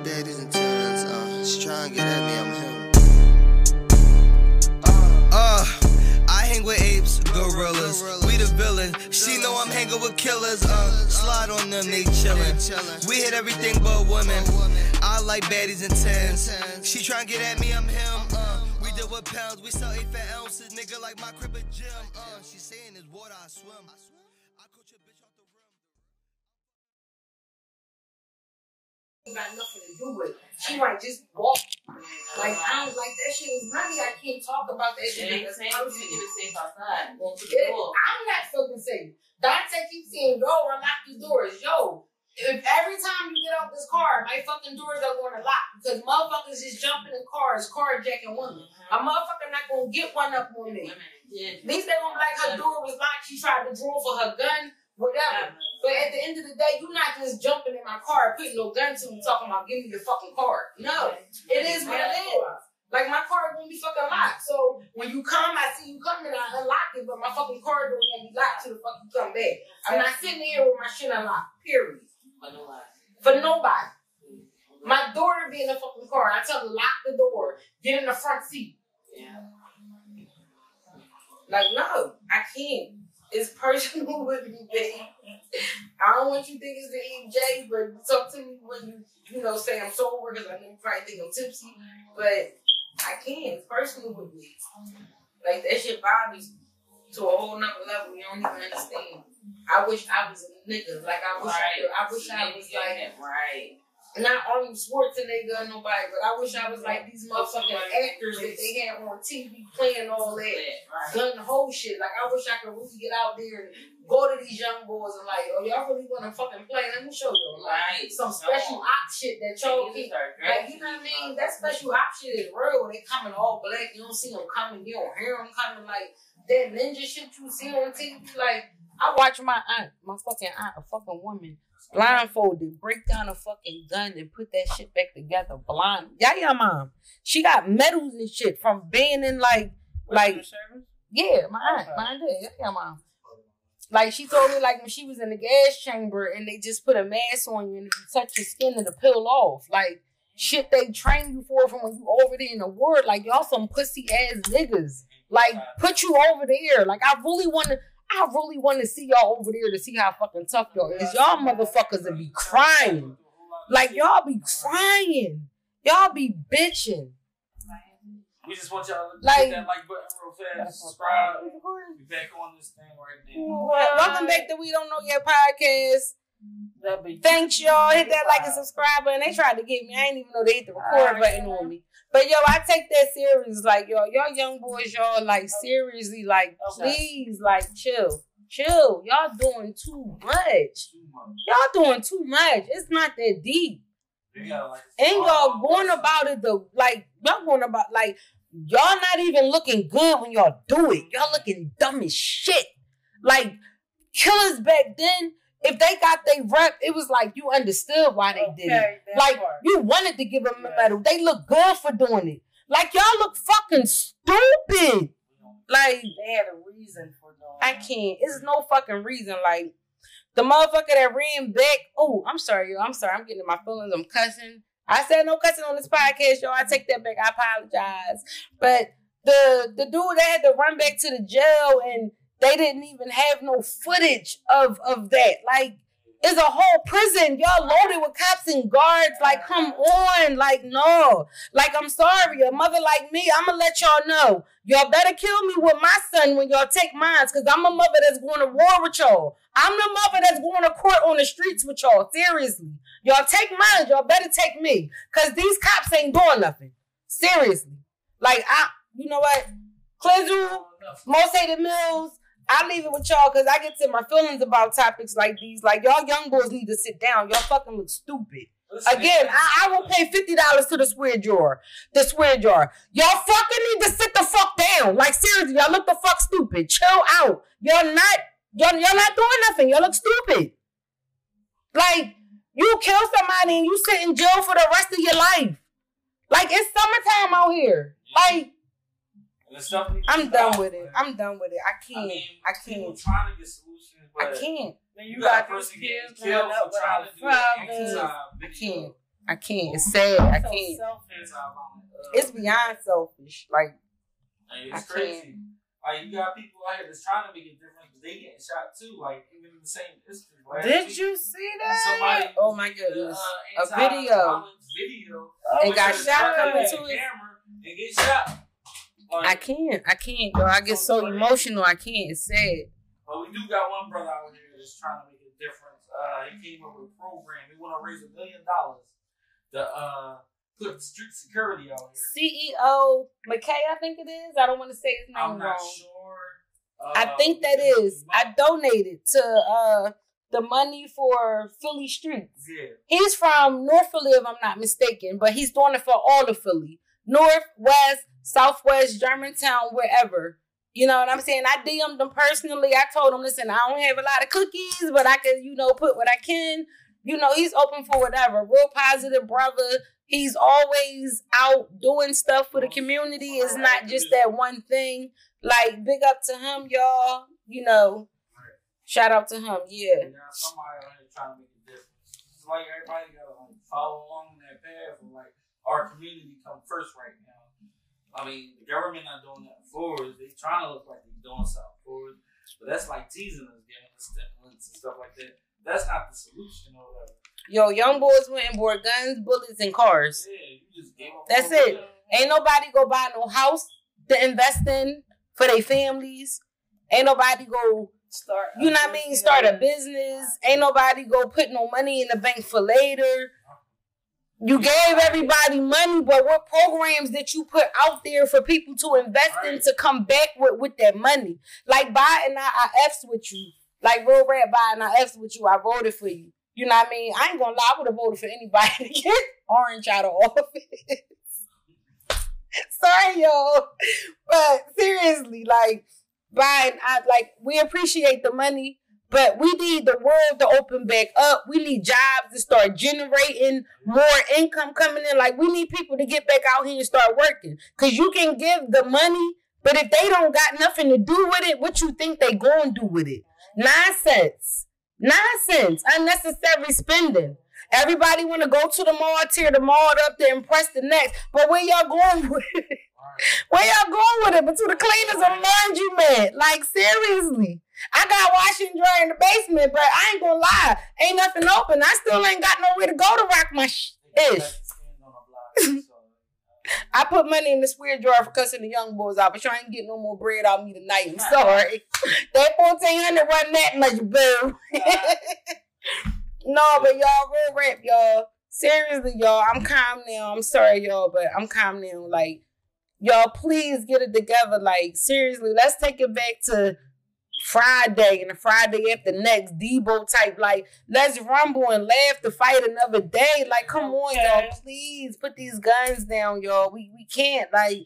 baddies and tens. Uh, she trying to get at me, I'm him. Uh, I hang with apes, gorillas. We the villain. She know I'm hanging with killers. Uh, slide on them, they chillin'. We hit everything but women. I like baddies and tens. She trying to get at me, I'm him. Uh, we deal with pounds. We sell eight fat ounces, nigga, like my crib a gym. Uh, she saying it's water, I swim. Got nothing to do with. She might just walk. Like, I don't like that shit is money. I can't talk about that shit. ain't I'm you it safe outside. Going to the Yeah, door. I'm not fucking safe. Dante keeps saying, yo, unlock the doors. Yo, if every time you get out this car, my fucking doors are going to lock because motherfuckers is jumping in cars, carjacking women. A mm-hmm. motherfucker not going to get one up on me. Yeah. At least they gonna be like her door was locked. She tried to draw for her gun, whatever. But at the end of the day, you're not just jumping in my car, putting no gun to me, talking about give me your fucking car. No, it is what it is. Like my car gonna be fucking locked. So when you come, I see you coming, I unlock it, but my fucking car door gonna be locked till the fuck you come back. I'm not sitting here with my shit unlocked. Period. But no lie. For nobody. My daughter be in the fucking car. I tell her lock the door, get in the front seat. Yeah. Like, no, I can't. Personal with me, babe. I don't want you to think it's the EJ, but talk to me when you, you know, say I'm sober because I know you probably think I'm tipsy. But I can't. It's personal with me. Like, that shit bothers me to a whole nother level. You don't even understand. I wish I was a nigga. Like, I wish I, Right. could, I wish I was like, right. Not Arnold Schwarzenegger or nobody, but I wish I was like these motherfucking actors that they had on TV playing all that gun whole shit. Like I wish I could really get out there and go to these young boys and like, oh y'all really wanna fucking play? Let me show you like some special op shit that y'all are like you know what I mean? That special op shit is real. They coming all black. You don't see them coming. You don't hear them coming. Like that ninja shit you see on TV. Like I watch my aunt, my fucking aunt, a fucking woman, blindfolded, break down a fucking gun and put that shit back together. Blind. Yeah, yeah, mom. She got medals and shit from being in like, like yeah, my aunt, my aunt did. Yeah, yeah, mom. Like she told me, like when she was in the gas chamber and they just put a mask on you and if you touch your skin it'll peel off. Like shit they train you for from when you over there in the ward. Like y'all some pussy ass niggas. Like put you over there. Like I really want to. I really want to see y'all over there to see how fucking tough y'all is. Y'all motherfuckers will be crying. Like y'all be crying. Y'all be bitching. We just want y'all to Like- hit that like button real fast. Subscribe. We back on this thing right now. Well, welcome back to We Don't Know Yet podcast. Thanks, y'all. Hit that like and subscribe button. They tried to get me. I didn't even know they hit the record button on me. But yo, I take that serious. Like yo, y'all young boys, y'all like seriously, like Okay. please, like chill, chill. Y'all doing too much. Y'all doing too much. It's not that deep. Like. And y'all going about it the like y'all going about like y'all not even looking good when y'all do it. Y'all looking dumb as shit. Like killers back then, if they got they rep, it was like you understood why they did it. Like you wanted to give them a medal. They look good for doing it. Like y'all look fucking stupid. Like they had a reason for doing I can't. It's no fucking reason. Like the motherfucker that ran back. Oh, I'm sorry, yo. I'm sorry. I'm getting in my feelings. I'm cussing. I said no cussing on this podcast, yo. I take that back. I apologize. But the the dude that had to run back to the jail and they didn't even have no footage of of that. Like it's a whole prison. Y'all loaded with cops and guards. Like, come on. Like, no. Like, I'm sorry. A mother like me, I'ma let y'all know. Y'all better kill me with my son when y'all take mine. Cause I'm a mother that's going to war with y'all. I'm the mother that's going to court on the streets with y'all. Seriously. Y'all take mine. Y'all better take me. Cause these cops ain't doing nothing. Seriously. Like, I, you know what? Clizzle, most hated mills. I leave it with y'all because I get to my feelings about topics like these. Like y'all young boys need to sit down. Y'all fucking look stupid. Again, I, I will pay fifty dollars to the square jar. The square jar. Y'all fucking need to sit the fuck down. Like seriously, y'all look the fuck stupid. Chill out. Y'all not y'all, y'all not doing nothing. Y'all look stupid. Like you kill somebody and you sit in jail for the rest of your life. Like it's summertime out here. Like And the stuff we I'm done with it. I'm done with it. I I can't. mean, I can't. trying to get solutions, I can't. Then you you got got a these person kids killed growing up for trying without to do an fathers. I can't. I can't. It's sad. I can't. selfish. Uh, It's beyond selfish. Like Like, I it's crazy. Like you got people out here that's trying to make a difference, but they getting shot too. Like even in the same history. Last Did week, you see that? Somebody. Oh my the, goodness. Uh, A video. Video. Oh And got shot coming to the camera and get shot. Like, I can't. I can't, yo. I get so emotional. I can't. It's sad. But we do got one brother out here that's trying to make a difference. Uh, he came up with a program. He want to raise a million dollars to uh put street security out here. CEO McKay, I think it is. I don't want to say his name I'm not wrong. sure. Uh, I think that is. I donated to uh the money for Philly streets. Yeah. He's from North Philly, if I'm not mistaken, but he's doing it for all of Philly. North, West, Southwest, Germantown, wherever. You know what I'm saying? I DM'd him personally. I told him, listen, I don't have a lot of cookies, but I can, you know, put what I can. You know, he's open for whatever. Real positive brother. He's always out doing stuff for the community. It's not just that one thing. Like, big up to him, y'all. You know, shout out to him. Yeah. Somebody trying to make a difference. Everybody gotta follow along that path of like our community come first right now. I mean, the government not doing that for us. They trying to look like they're doing something for us, but that's like teasing us, giving us stimulants and stuff like that. That's not the solution or whatever. Yo, young boys went and bought guns, bullets, and cars. Yeah, you just gave up. That's it. the- Ain't nobody go buy no house to invest in for their families. Ain't nobody go, Start. you know what I mean, start a business. Ain't nobody go put no money in the bank for later. You gave everybody money, but what programs did you put out there for people to invest in to come back with, with that money? Like Biden, I, I F's with you. Like real red Biden, I F's with you. I voted for you. You know what I mean? I ain't gonna lie, I would have voted for anybody to get orange out of office. Sorry, y'all. But seriously, like Biden, I like we appreciate the money, but we need the world to open back up. We need jobs to start generating more income coming in. Like we need people to get back out here and start working. Cause you can give the money, but if they don't got nothing to do with it, what you think they gonna do with it? Nonsense. Nonsense. Unnecessary spending. Everybody want to go to the mall, tear the mall up to impress the next. But where y'all going with it? Where y'all going with it? But to the cleaners and laundry man. Like, seriously. I got washing dryer in the basement, but I ain't gonna lie. Ain't nothing open. I still ain't got nowhere to go to rock my sh- ish. I put money in the square drawer for cussing the young boys out, but y'all ain't getting no more bread out of me tonight. I'm sorry. that 1400 wasn't that much, boo. no, but y'all, real rap, y'all. Seriously, y'all, I'm calm now. I'm sorry, y'all, but I'm calm now. Like, y'all, please get it together. Like, seriously, let's take it back to Friday and the Friday after next Debo type. Like, let's rumble and laugh to fight another day. Like, come on, y'all. Please put these guns down, y'all. We we can't. Like,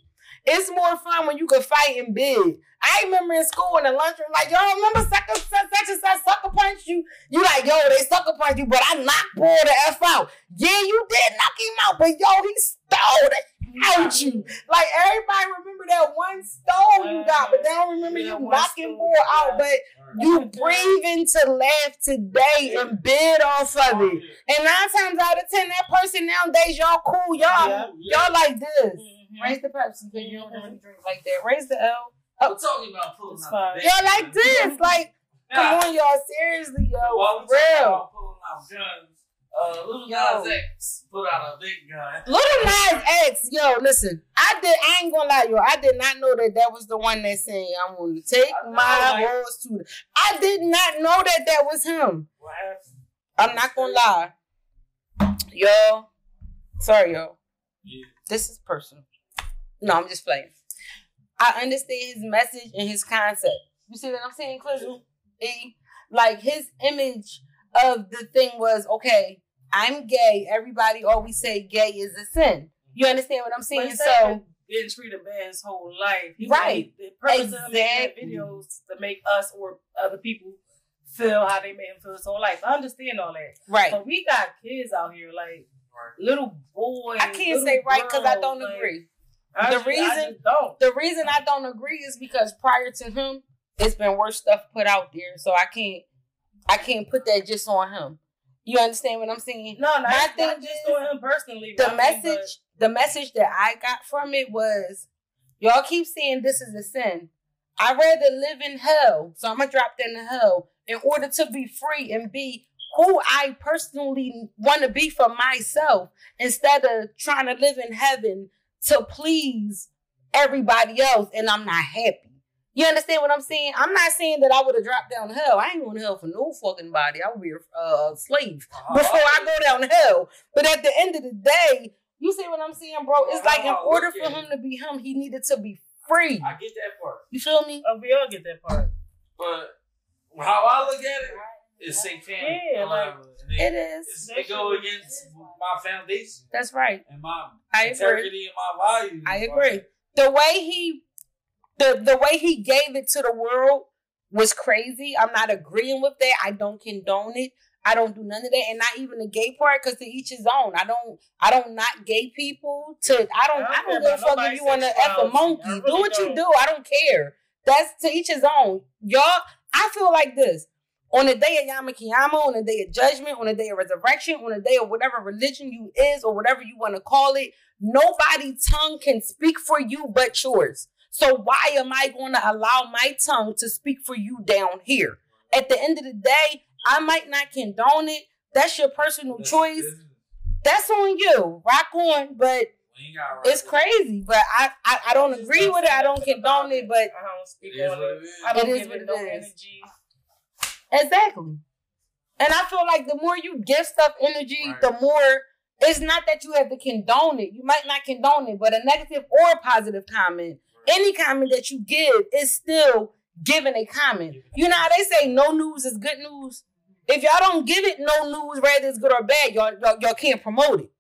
it's more fun when you can fight in bed. I remember in school in the lunchroom, like, y'all remember sucker such and such sucker punch you? You like, yo, they sucker punch you, but I knocked boy the F out. Yeah, you did knock him out, but yo, he stole it out you. Like everybody remember that one stone you got, but they don't remember Yeah, you knocking boy out. But you breathing to laugh today and bid off of it. And nine times out of ten, that person nowadays, y'all cool, y'all, Yeah. y'all like this. Mhm. Raise the Pepsi, because you don't really drink like that. Raise the L. We're talking about pulling out Y'all like this. Like, come on, y'all. Seriously, yo. While we For talking real. About pulling out guns, uh, Lil Nas Yo. X put out a big gun. Lil Nas X, yo, listen. I did. I ain't gonna lie, yo. I did not know that that was the one that saying, "I'm gonna take my like- horse to." The... I did not know that that was him. What happened? I'm not gonna lie, yo. Sorry, yo. Yeah. This is personal. No, I'm just playing. I understand his message and his concept. You see what I'm saying, Clizzle? E? Like his image of the thing was okay. I'm gay. Everybody always say gay is a sin. You understand what I'm saying? So getting treated bad his whole life. He Right. The purpose of making videos to make us or other people feel how they made him feel his whole life. I understand all that. right. But we got kids out here, like little boys. I can't say right because I don't like, agree. I The just- I reason- don't. The reason I don't agree is because prior to him, it's been worse stuff put out there. So I can't I can't put that just on him. You understand what I'm saying? No, not, My not just is, him personally. The I mean, message, the message that I got from it was, y'all keep saying this is a sin. I'd rather live in hell, so I'm gonna drop down to hell in order to be free and be who I personally want to be for myself, instead of trying to live in heaven to please everybody else, and I'm not happy. You understand what I'm saying? I'm not saying that I would have dropped down to hell. I ain't going to hell for no fucking body. I would be a uh, slave before I go down to hell. But at the end of the day, you see what I'm saying, bro? It's like in order for him to be him, he needed to be free. I get that part, You feel me? Oh, we all get that part. but how I look at it, it is satanic. Yeah, like, It it, is. it's, it go against my foundation That's right. and my I agree. integrity and my values. I agree. The way he the the way he gave it to the world was crazy. I'm not agreeing with that. I don't condone it. I don't do none of that, and not even the gay part, because to each his own. I don't, I don't not gay people. To I don't, I don't, give a fuck if you want to f a monkey. I do what you don't. do. I don't care. That's to each his own. Y'all, I feel like this. On the day of Yom Kiyama, on the day of judgment, on the day of resurrection, on the day of whatever religion you is or whatever you want to call it, nobody's tongue can speak for you but yours. So why am I going to allow my tongue to speak for you down here? At the end of the day, I might not condone it. That's your personal This- choice. this That's on you. Rock on, but we ain't gotta rock it's it. crazy. But I, I, I don't agree with it. I don't condone it. But I don't speak It is on what it. it is. I don't It is give what it it no is. energy. Exactly. And I feel like the more you give stuff energy, Right. the more it's not that you have to condone it. You might not condone it, but a negative or a positive comment, any comment that you give is still giving a comment. You know how they say no news is good news? If y'all don't give it no news, whether it's good or bad, y'all, y'all, y'all can't promote it.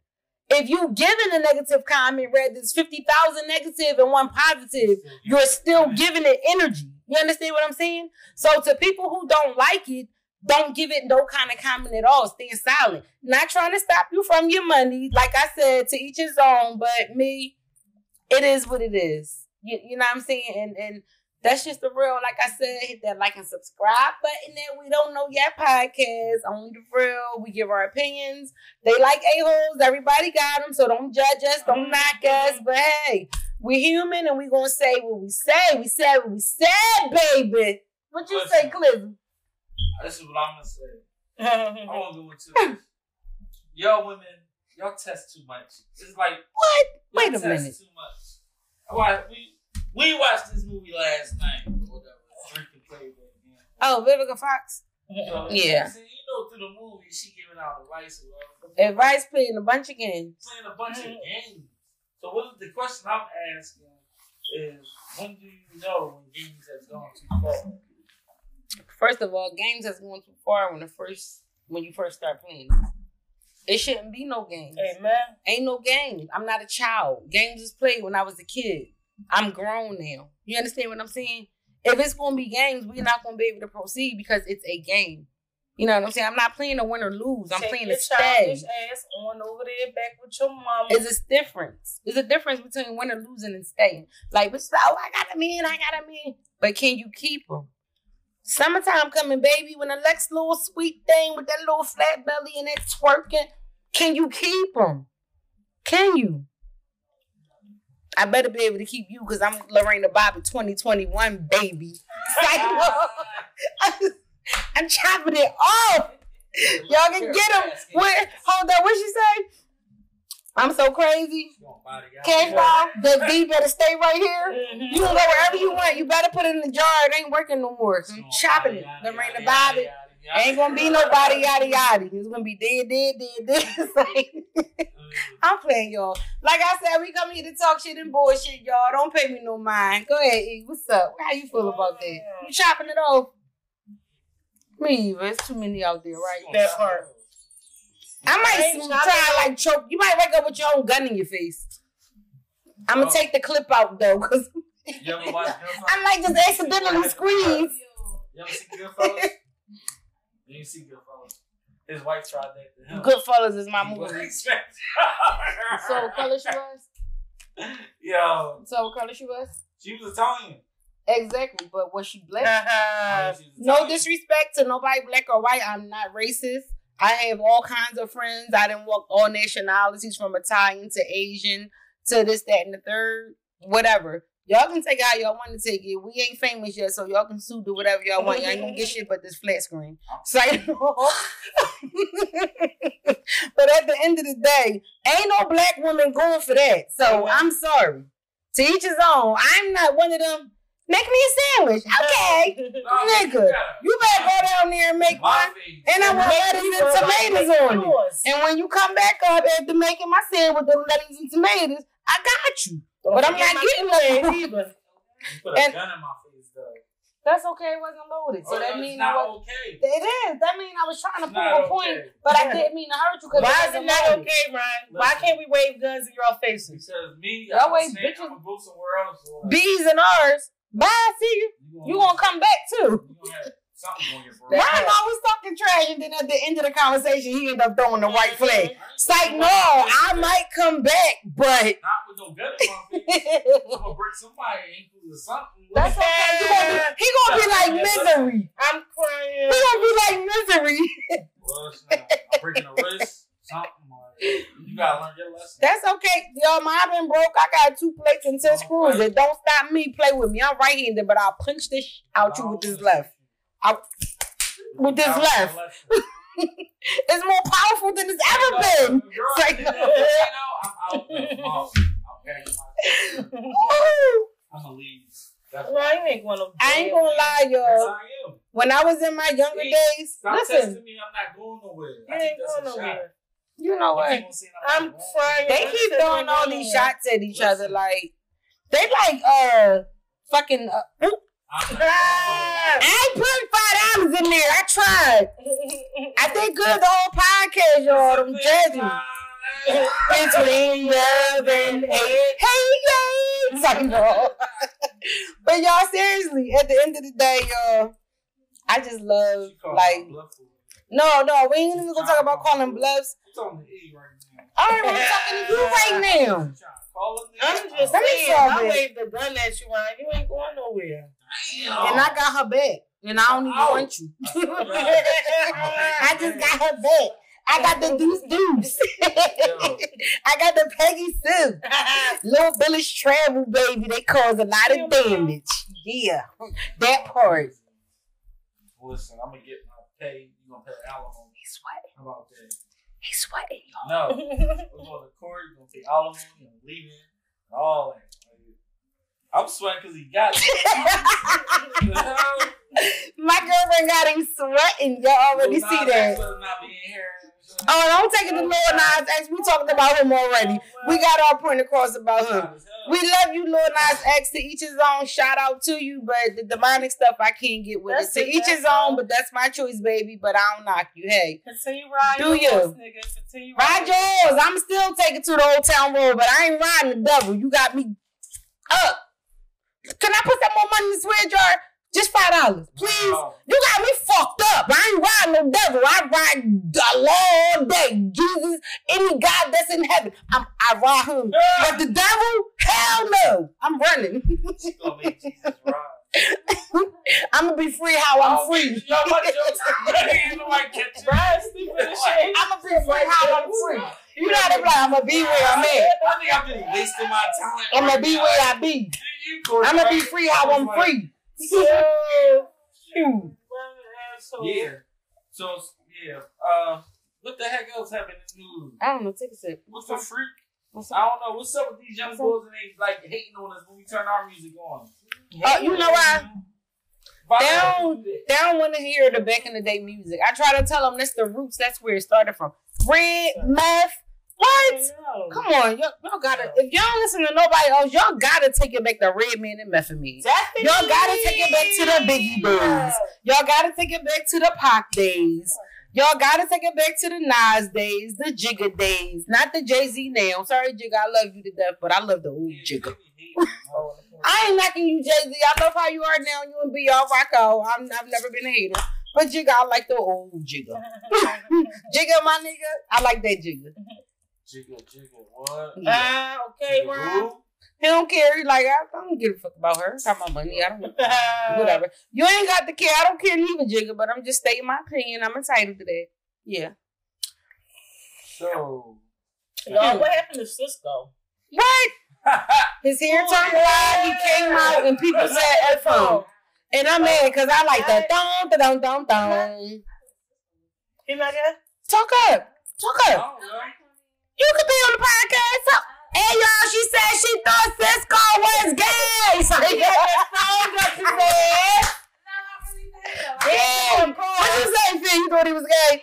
If you giving a negative comment, whether it's 50,000 negative and one positive, you're still giving it energy. You understand what I'm saying? So to people who don't like it, don't give it no kind of comment at all. Stay silent. Not trying to stop you from your money. Like I said, to each his own. But me, it is what it is. You, you know what I'm saying? And and that's just the real. Like I said, hit that like and subscribe button. That we don't know yet podcast. Only the real. We give our opinions. They like a holes. Everybody got them. So don't judge us. Don't mm-hmm. knock us. But hey, we're human and we gonna say what we say. We said what we said, baby. What you say, Cliff? This is what I'm gonna say. I won't go into this. Y'all women, y'all test too much. It's like What? Wait a test minute. Too much. I we we watched this movie last night. or Whatever. Drink and play with. Oh, Vivica Fox. So, Yeah. See, you know, through the movie, she giving out advice. or. Advice playing a bunch of games. playing a bunch of games. So what the question I'm asking is, when do you know when games has gone too far? First of all, games has gone too far when the first when you first start playing. It shouldn't be no games. Amen. Ain't no games. I'm not a child. Games was played when I was a kid. I'm grown now. You understand what I'm saying? If it's gonna be games, we're not gonna be able to proceed because it's a game. You know what I'm saying? I'm not playing to win or lose. I'm Take playing to stay. ass on over there back with your mama. It's a difference. There's a difference between winning, or losing, and staying. Like, but oh, I got a man, I got a man. But can you keep him? Summertime coming, baby. When the next little sweet thing with that little flat belly and that twerking, can you keep them? Can you? I better be able to keep you because I'm Lorena Bobbitt 2021, baby. I'm chopping it off. Y'all can get them. Where, hold on, what she say? I'm so crazy. Cash ball, the D better stay right here. Mhm. You can go wherever you want. You better put it in the jar. It ain't working no more. So I'm chopping it. The rain Ain't gonna be nobody yada yada. It's gonna be dead, dead, dead, dead. Like- mm. I'm playing y'all. Like I said, we come here to talk shit and bullshit, y'all. Don't pay me no mind. Go ahead, E. What's up? How you feel about that? You chopping it off? Me, either. It's too many out there, right? That part. I might try like choke. You might wake up with your own gun in your face. I'm gonna Oh. take the clip out though, cause You ever watch I might just accidentally squeeze. You ever see Goodfellas? You ain't see Goodfellas. His wife tried that to him. Goodfellas is my movie. So what color she was? Yo, So what color she was? she was Italian. Exactly, but was she black? Uh-huh. Was No disrespect to nobody black or white. I'm not racist. I have all kinds of friends. I didn't walk all nationalities from Italian to Asian to this, that, and the third, whatever. Y'all can take it how y'all want to take it. We ain't famous yet, so y'all can sue, do whatever y'all want. Y'all ain't gonna get shit but this flat screen. So, but at the end of the day, ain't no black woman going for that. So I'm sorry. To each his own. I'm not one of them. Make me a sandwich. Okay. No, Nigga, You better go down there and make one. And I want lettuce and tomatoes on it. And when you come back up after making my sandwich with the lettuce and tomatoes, I got you. But I'm not getting Kool-Aid no- either. You put a and- gun in my face, though. That's okay. It wasn't loaded. So Oh, that no, means it's I not was. okay. It is. That means I was trying to prove a point, okay. but I didn't mean to hurt you because Why it is wasn't it not loaded. okay, Ryan? Why Listen. can't we wave guns in your faces? Because me, Y'all I'm bitches- I'm gonna go somewhere else. Or Bees and ours. Bye. See you. You gonna come back too. You gonna something on your bro. Ryan always talking trash, and then at the end of the conversation, he end up throwing the white flag. It's like, no, I might come back, but Not with no gun in my face. I'm gonna break somebody's ankle or something. that's okay. He gonna be, he gonna be like misery. I'm crying. He gonna be like misery. Well. I'm breaking a wrist, something. Like, you gotta learn your lesson. That's okay. Yo, mine been broke. I got two plates and ten screws. It don't stop me. Play with me. I'm right-handed, but I'll punch this sh- out you with this left. With this Now, left. It's more powerful than it's ever been. Girl, It's like- you know, I'm out. I'm. I'm packing my- Ooh. I'm gonna leave. Well, you ain't going to. I ain't gonna lie, Yes, y'all. When I was in my younger See, days, Stop listen, texting me. I'm not going nowhere. You I ain't going nowhere. you know You what? keep on saying I'm I'm crying. They keep throwing all these shots at each other like they like uh fucking. Uh, oop. I'm not I ain't putting five dollars in there. I tried. I did good the whole podcast, y'all. Them judging me. Between love and hate. Hey, yay! It's like, no. but y'all, seriously, at the end of the day, y'all, I just love, like, no, no, we ain't even gonna talk about calling bluffs. It's on the E right now. All right, we're talking to you right now. I'm just saying, solve I it. waved the gun at you, Ryan. You ain't going nowhere. And I got her back. And I don't even Ow. want you. I just got her back. I got the deuce deuce. I got the Peggy Sue. Little Billy's travel, baby. They cause a lot of damage. Yeah. That part. Listen, I'm gonna get my pay. You gonna pay alimony? He's sweating. How about that? He's sweating. y'all. No, we're going to court. You're gonna pay alimony and leaving and all that. Like, I'm sweating because he got it. My girlfriend got him sweating. Y'all already Lil see that. Not being here. Oh, don't take it to Lil Nas X. We talked about him already. We got our point across about him. We love you, Lil Nas X. To each his own. Shout out to you, but the demonic stuff I can't get with That's it. To each his own, but that's my choice, baby. But I don't knock you. Hey, Continue riding. Do your you? horse, nigga. Continue ride riding. yours. I'm still taking to the old town road, but I ain't riding the devil. You got me up. Can I put some more money in the swear jar? Just five dollars, please. No. You got me fucked up. I ain't riding no devil. I ride the Lord, day. Jesus, any God that's in heaven, I'm, I ride him. But the devil, hell no. I'm running. She gonna make Jesus ride. I'm gonna be free how I'm free. Yo, what jokes? Ain't nobody catch you. Ryan, stupid as shit. I'm gonna be free how I'm free. You know they be like, I'm gonna be where I'm at. I think I'm just wasting my time. I'm gonna be where I be. I'm gonna be free how I'm Like, free. Shoot. Yeah. So yeah. Uh, what the heck else happened in the news? I don't know. Take a sip. What's the freak? What's I don't know. What's up with these young What's boys and they like hating on us when we turn our music on? Oh, you know why? Why They would don't, they do they don't want to hear the back in the day music. I try to tell them that's the roots. That's where it started from. Red, meth. What? Come on, y'all, y'all gotta. If y'all don't listen to nobody else, y'all gotta take it back to Redman and Meth and Me. Y'all gotta take it back to the Biggie days. Y'all gotta take it back to the Pac days. Y'all gotta take it back to the Nas days, the Jigga days, not the Jay Z now. I'm Sorry, Jigga, I love you to death, but I love the old Jigga. they be hating, huh? I ain't knocking you, Jay Z. I love how you are now. You and B all rock out. I'm, I've never been a hater. But Jigga, I like the old Jigga. Jigga, my nigga, I like that Jigga. Jigga, jigga, what? Yeah. Ah, okay, Jigga Ryan. He don't care. He like, I don't give a fuck about her. Talk about money. I don't whatever. You ain't got to care. I don't care neither, Jigga, but I'm just stating my opinion. I'm entitled to that. Yeah. So. Y'all, what happened to Sisqó? What? His hair turned black. He came out and people said F him. And I'm mad because I like the thong, the thong, thong, thong. He not there? Talk up. Talk up. You could be on the podcast. So, hey, y'all, she said she thought Sisqó was gay. So he got that song up to say. Damn. What you say, Phil? You thought he was gay?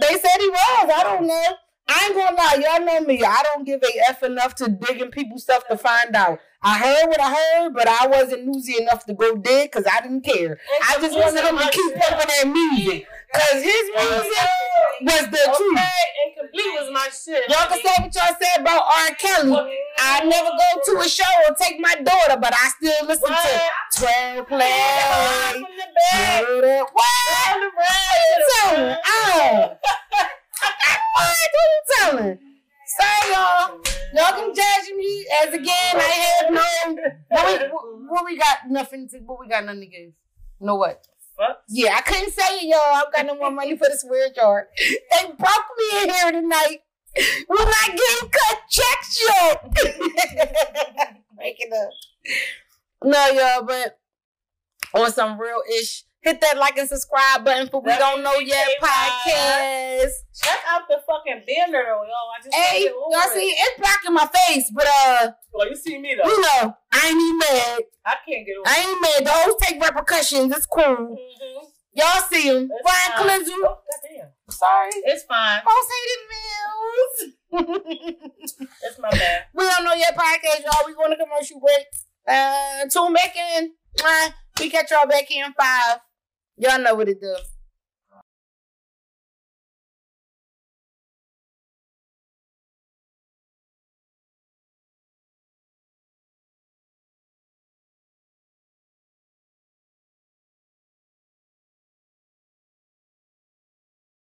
They said he was. I don't know. I ain't gonna lie, y'all know me. I don't give a f enough to digging people's stuff to find out. I heard what I heard, but I wasn't newsy enough to go dig because I didn't care. I just wanted him to keep pumping that music because his music was the truth. Okay, incomplete was my shit. Y'all can say what y'all said about R. Kelly. I never go to a show or take my daughter, but I still listen to 12 play. What? What you telling? Oh. What you telling? Sorry, y'all. Y'all can judge me as again. I have no. What we, what we got? Nothing. To, what we got? Nothing to give. No what? Fuck. Yeah, I couldn't say it, y'all. I've got no more money for the swear jar. They broke me in here tonight. We're not getting cut checks yet. Break it up. No, y'all, but on some real ish. Hit that like and subscribe button for We Don't Know Yet podcast. Check out the fucking banner though, yo. I just Hey, can't get over y'all see, it's blocking my face, but uh, Well, you see me though. you know, I ain't even mad. I can't get over I ain't mad. Those take repercussions. It's cool. Mm-hmm. Y'all see him. It's Brian. Clinton. Oh, goddamn. Sorry. It's fine. Most hated meals. It's my bad. we don't know yet podcast, y'all. We going to commercial break. Uh, tune back in. We catch y'all back here in five. Y'all know what it do.